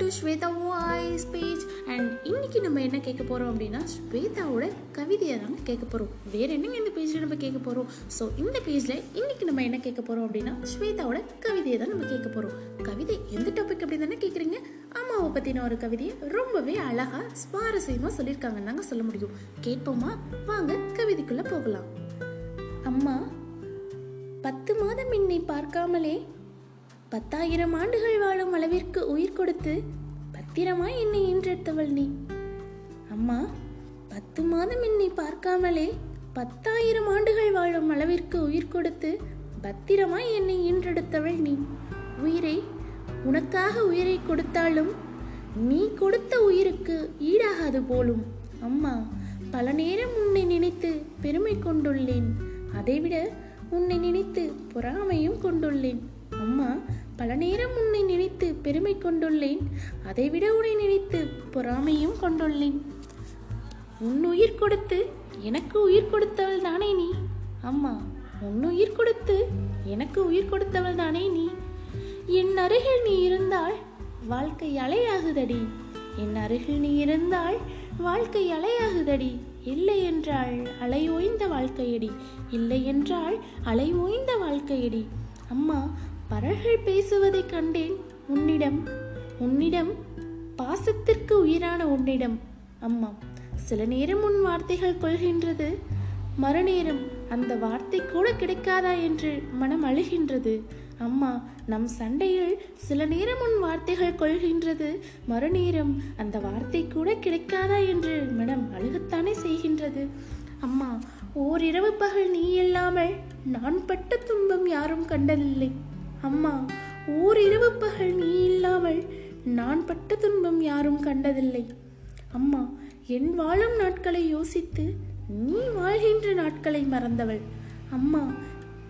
Shweta voice page and இன்னைக்கு நம்ம என்ன கேட்க போகிறோம் அப்படின்னா ஸ்வேதாவோட கவிதையை தாங்க கேட்க போகிறோம் வேற என்னங்க இந்த பேஜில் நம்ம கேட்க போகிறோம் ஸோ இந்த பேஜில் இன்னைக்கு நம்ம என்ன கேட்க போகிறோம் அப்படின்னா ஸ்வேதாவோட கவிதையை தான் நம்ம கேட்க போகிறோம் கவிதை எந்த டாபிக் அப்படி தானே கேட்குறீங்க? அம்மாவை பற்றின ஒரு கவிதையை ரொம்பவே அழகாக சுவாரஸ்யமாக சொல்லியிருக்காங்கன்னு தாங்க சொல்ல முடியும். கேட்போமா? வாங்க கவிதைக்குள்ளே போகலாம். அம்மா பத்து மாதம் என்னை பார்க்காமலே பத்தாயிரம் ஆண்டுகள் வாழும் அளவிற்கு உயிர் கொடுத்து பத்திரமாய் என்னை ஈன்றெடுத்தவள் நீ. அம்மா பத்து மாதம் என்னை பார்க்காமலே பத்தாயிரம் ஆண்டுகள் வாழும் அளவிற்கு உயிர் கொடுத்து பத்திரமாய் என்னை ஈன்றெடுத்தவள் நீ. உயிரை உனக்காக உயிரை கொடுத்தாலும் நீ கொடுத்த உயிருக்கு ஈடாகாது போலும். அம்மா பல நேரம் உன்னை நினைத்து பெருமை கொண்டுள்ளேன். அதைவிட உன்னை நினைத்து பொறாமையும் கொண்டுள்ளேன். அம்மா பல நேரம் உன்னை நினைத்து பெருமை கொண்டுள்ளேன். அதைவிட உன்னை நினைத்து பொறாமையும் கொண்டுள்ளேன். உன் உயிர் கொடுத்து எனக்கு உயிர் கொடுத்தவள் தானே நீ? அம்மா உன் உயிர் கொடுத்து எனக்கு உயிர் கொடுத்தவள் தானே நீ? என் அருகில் நீ இருந்தால் வாழ்க்கை அலையாகுதடி. என் அருகில் நீ இருந்தால் வாழ்க்கை அலையாகுதடி. இல்லை என்றால் அலை ஓய்ந்த வாழ்க்கையடி. இல்லை என்றால் அலை ஓய்ந்த வாழ்க்கையடி. அம்மா பறல்கள் பேசுவதை கண்டேன் உன்னிடம். உன்னிடம் பாசத்திற்கு உயிரான உன்னிடம். அம்மா சில நேரம் உன் வார்த்தைகள் கொள்கின்றது. மறுநேரம் அந்த வார்த்தை கூட கிடைக்காதா என்று மனம் அழுகின்றது. அம்மா நம் சண்டையில் சில நேரம் உன் வார்த்தைகள் கொள்கின்றது. மறுநேரம் அந்த வார்த்தை கூட கிடைக்காதா என்று மனம் அழுகத்தானே செய்கின்றது. அம்மா ஓரிரவு பகல் நீ இல்லாமல் நான் பட்ட துன்பம் யாரும் கண்டதில்லை. அம்மா ஓரிரவு பகல் நீ இல்லாமல் நான் பட்ட துன்பம் யாரும் கண்டதில்லை. அம்மா என் வாழும் நாட்களை யோசித்து நீ வாழ்கின்ற நாட்களை மறந்தவள். அம்மா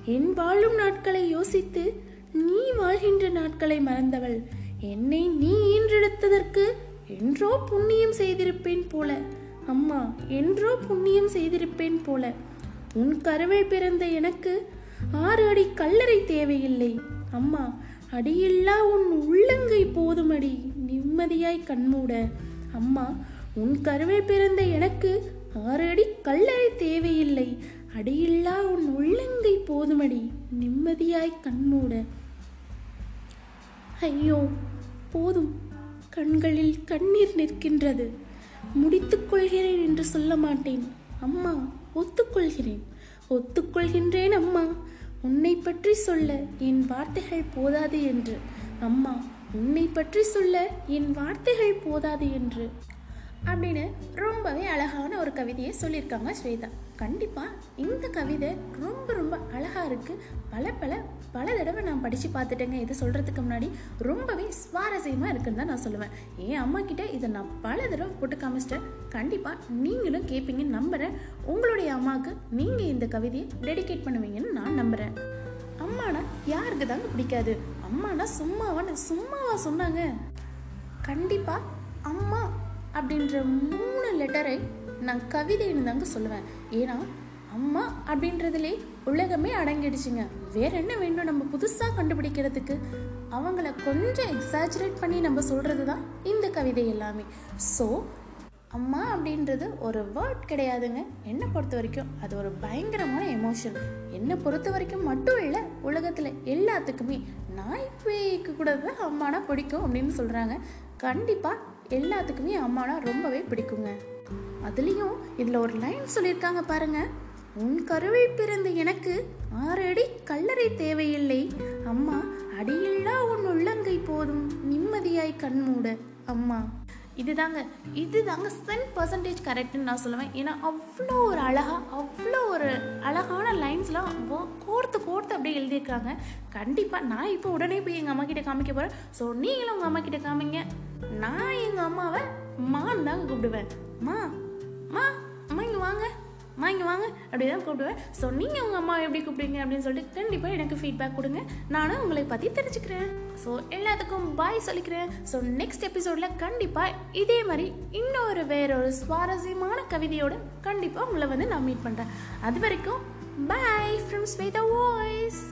என் வாழும் நாட்களை யோசித்து நீ வாழ்கின்ற நாட்களை மறந்தவள். என்னை நீ ஈன்றெடுத்ததற்கு என்றோ புண்ணியம் செய்திருப்பேன் போல. அம்மா என்றோ புண்ணியம் செய்திருப்பேன் போல. உன் கருவில் பிறந்த எனக்கு ஆறு அடி கல்லறை தேவையில்லை. அம்மா அடியில்லா உன் உள்ளங்கை போதுமடி நிம்மதியாய் கண்மூட. அம்மா உன் கருவை பிறந்த எனக்கு ஆறு அடி கல்லறை தேவையில்லை. அடியில்லா உன் உள்ளங்கை போதுமடி நிம்மதியாய் கண்மூட. ஐயோ போதும். கண்களில் கண்ணீர் நிற்கின்றது. முடித்துக் கொள்கிறேன் என்று சொல்ல மாட்டேன். அம்மா ஒத்துக்கொள்கிறேன். ஒத்துக்கொள்கின்றேன் அம்மா. உன்னை பற்றி சொல்ல என் வார்த்தைகள் போதாது என்று. அம்மா உன்னை பற்றி சொல்ல என் வார்த்தைகள் போதாது என்று. அப்படின்னு ரொம்பவே அழகான ஒரு கவிதையை சொல்லியிருக்காங்க ஸ்வேதா. கண்டிப்பாக இந்த கவிதை ரொம்ப ரொம்ப அழகாக இருக்குது பல பல பல தடவை நான் படித்து பார்த்துட்டேங்க. இது சொல்கிறதுக்கு முன்னாடி ரொம்பவே சுவாரஸ்யமாக இருக்குன்னு தான் நான் சொல்லுவேன். என் அம்மா கிட்டே இதை நான் பல தடவை போட்டு காமிச்சிட்டேன். கண்டிப்பாக நீங்களும் கேட்பீங்கன்னு நம்புகிறேன் உங்களுடைய அம்மாவுக்கு நீங்கள் இந்த கவிதையை டெடிகேட் பண்ணுவீங்கன்னு நான் யாருக்கு தாங்க பிடிக்காது? அம்மானா சும்மாவான்னு சும்மாவா சொன்னாங்க. கண்டிப்பாக அம்மா அப்படின்ற மூணு லெட்டரை நான் கவிதைன்னு தாங்க சொல்லுவேன். ஏன்னா அம்மா அப்படின்றதுலே உலகமே அடங்கிடுச்சுங்க. வேற என்ன வேண்டும் நம்ம புதுசாக கண்டுபிடிக்கிறதுக்கு? அவங்கள கொஞ்சம் எக்ஸாஜரேட் பண்ணி நம்ம சொல்கிறது தான் இந்த கவிதை எல்லாமே. ஸோ அம்மா அப்படின்றது ஒரு வேர்ட் கிடையாதுங்க. என்னை பொறுத்த வரைக்கும் அது ஒரு பயங்கரமான எமோஷன் என்னை பொறுத்த வரைக்கும் மட்டும் இல்லை உலகத்தில் எல்லாத்துக்குமே நாய் பேய்க்கு கூட தான் அம்மானா பிடிக்கும் அப்படின்னு சொல்கிறாங்க கண்டிப்பாக எல்லாத்துக்குமே அம்மானா ரொம்பவே பிடிக்குங்க. அதுலேயும் இதில் ஒரு லைன் சொல்லியிருக்காங்க பாருங்கள் உன் கருவில் பிறந்த எனக்கு ஆறு அடி கல்லறை தேவையில்லை. அம்மா அடியில்லா உன் உள்ளங்கை போதும். நிம்மதியாய் கண்மூட அம்மா. இதுதாங்க இதுதாங்க சென் பர்சன்டேஜ் கரெக்டுன்னு நான் சொல்லுவேன். ஏன்னா அவ்வளோ ஒரு அழகாக அவ்வளோ ஒரு அழகான லைன்ஸ்லாம் கோர்த்து கோர்த்து அப்படியே எழுதியிருக்காங்க. கண்டிப்பாக நான் இப்போ உடனே போய் எங்கள் அம்மா கிட்ட காமிக்க போகிறேன் ஸோ நீங்களும் உங்கள் அம்மா கிட்ட காமிங்க. நான் எங்கள் அம்மாவை மான் தாங்க கூப்பிடுவேன். மா மா அம்மா இங்கே வாங்க. வாங்கி வாங்க அப்படி தான் கூப்பிடுவேன். ஸோ நீங்கள் உங்கள் அம்மா எப்படி கூப்பிடுங்க அப்படின்னு சொல்லிட்டு கண்டிப்பாக எனக்கு ஃபீட்பேக் கொடுங்க. நானும் உங்களை பற்றி தெரிஞ்சுக்கிறேன். ஸோ எல்லாத்துக்கும் பாய் சொல்லிக்கிறேன். ஸோ நெக்ஸ்ட் எபிசோடில் கண்டிப்பாக இதே மாதிரி இன்னொரு வேறொரு சுவாரஸ்யமான கவிதையோடு கண்டிப்பாக உங்களை வந்து நான் மீட் பண்ணுறேன் அது வரைக்கும் பாய் ஃப்ரம் ஸ்வேதா வாய்ஸ்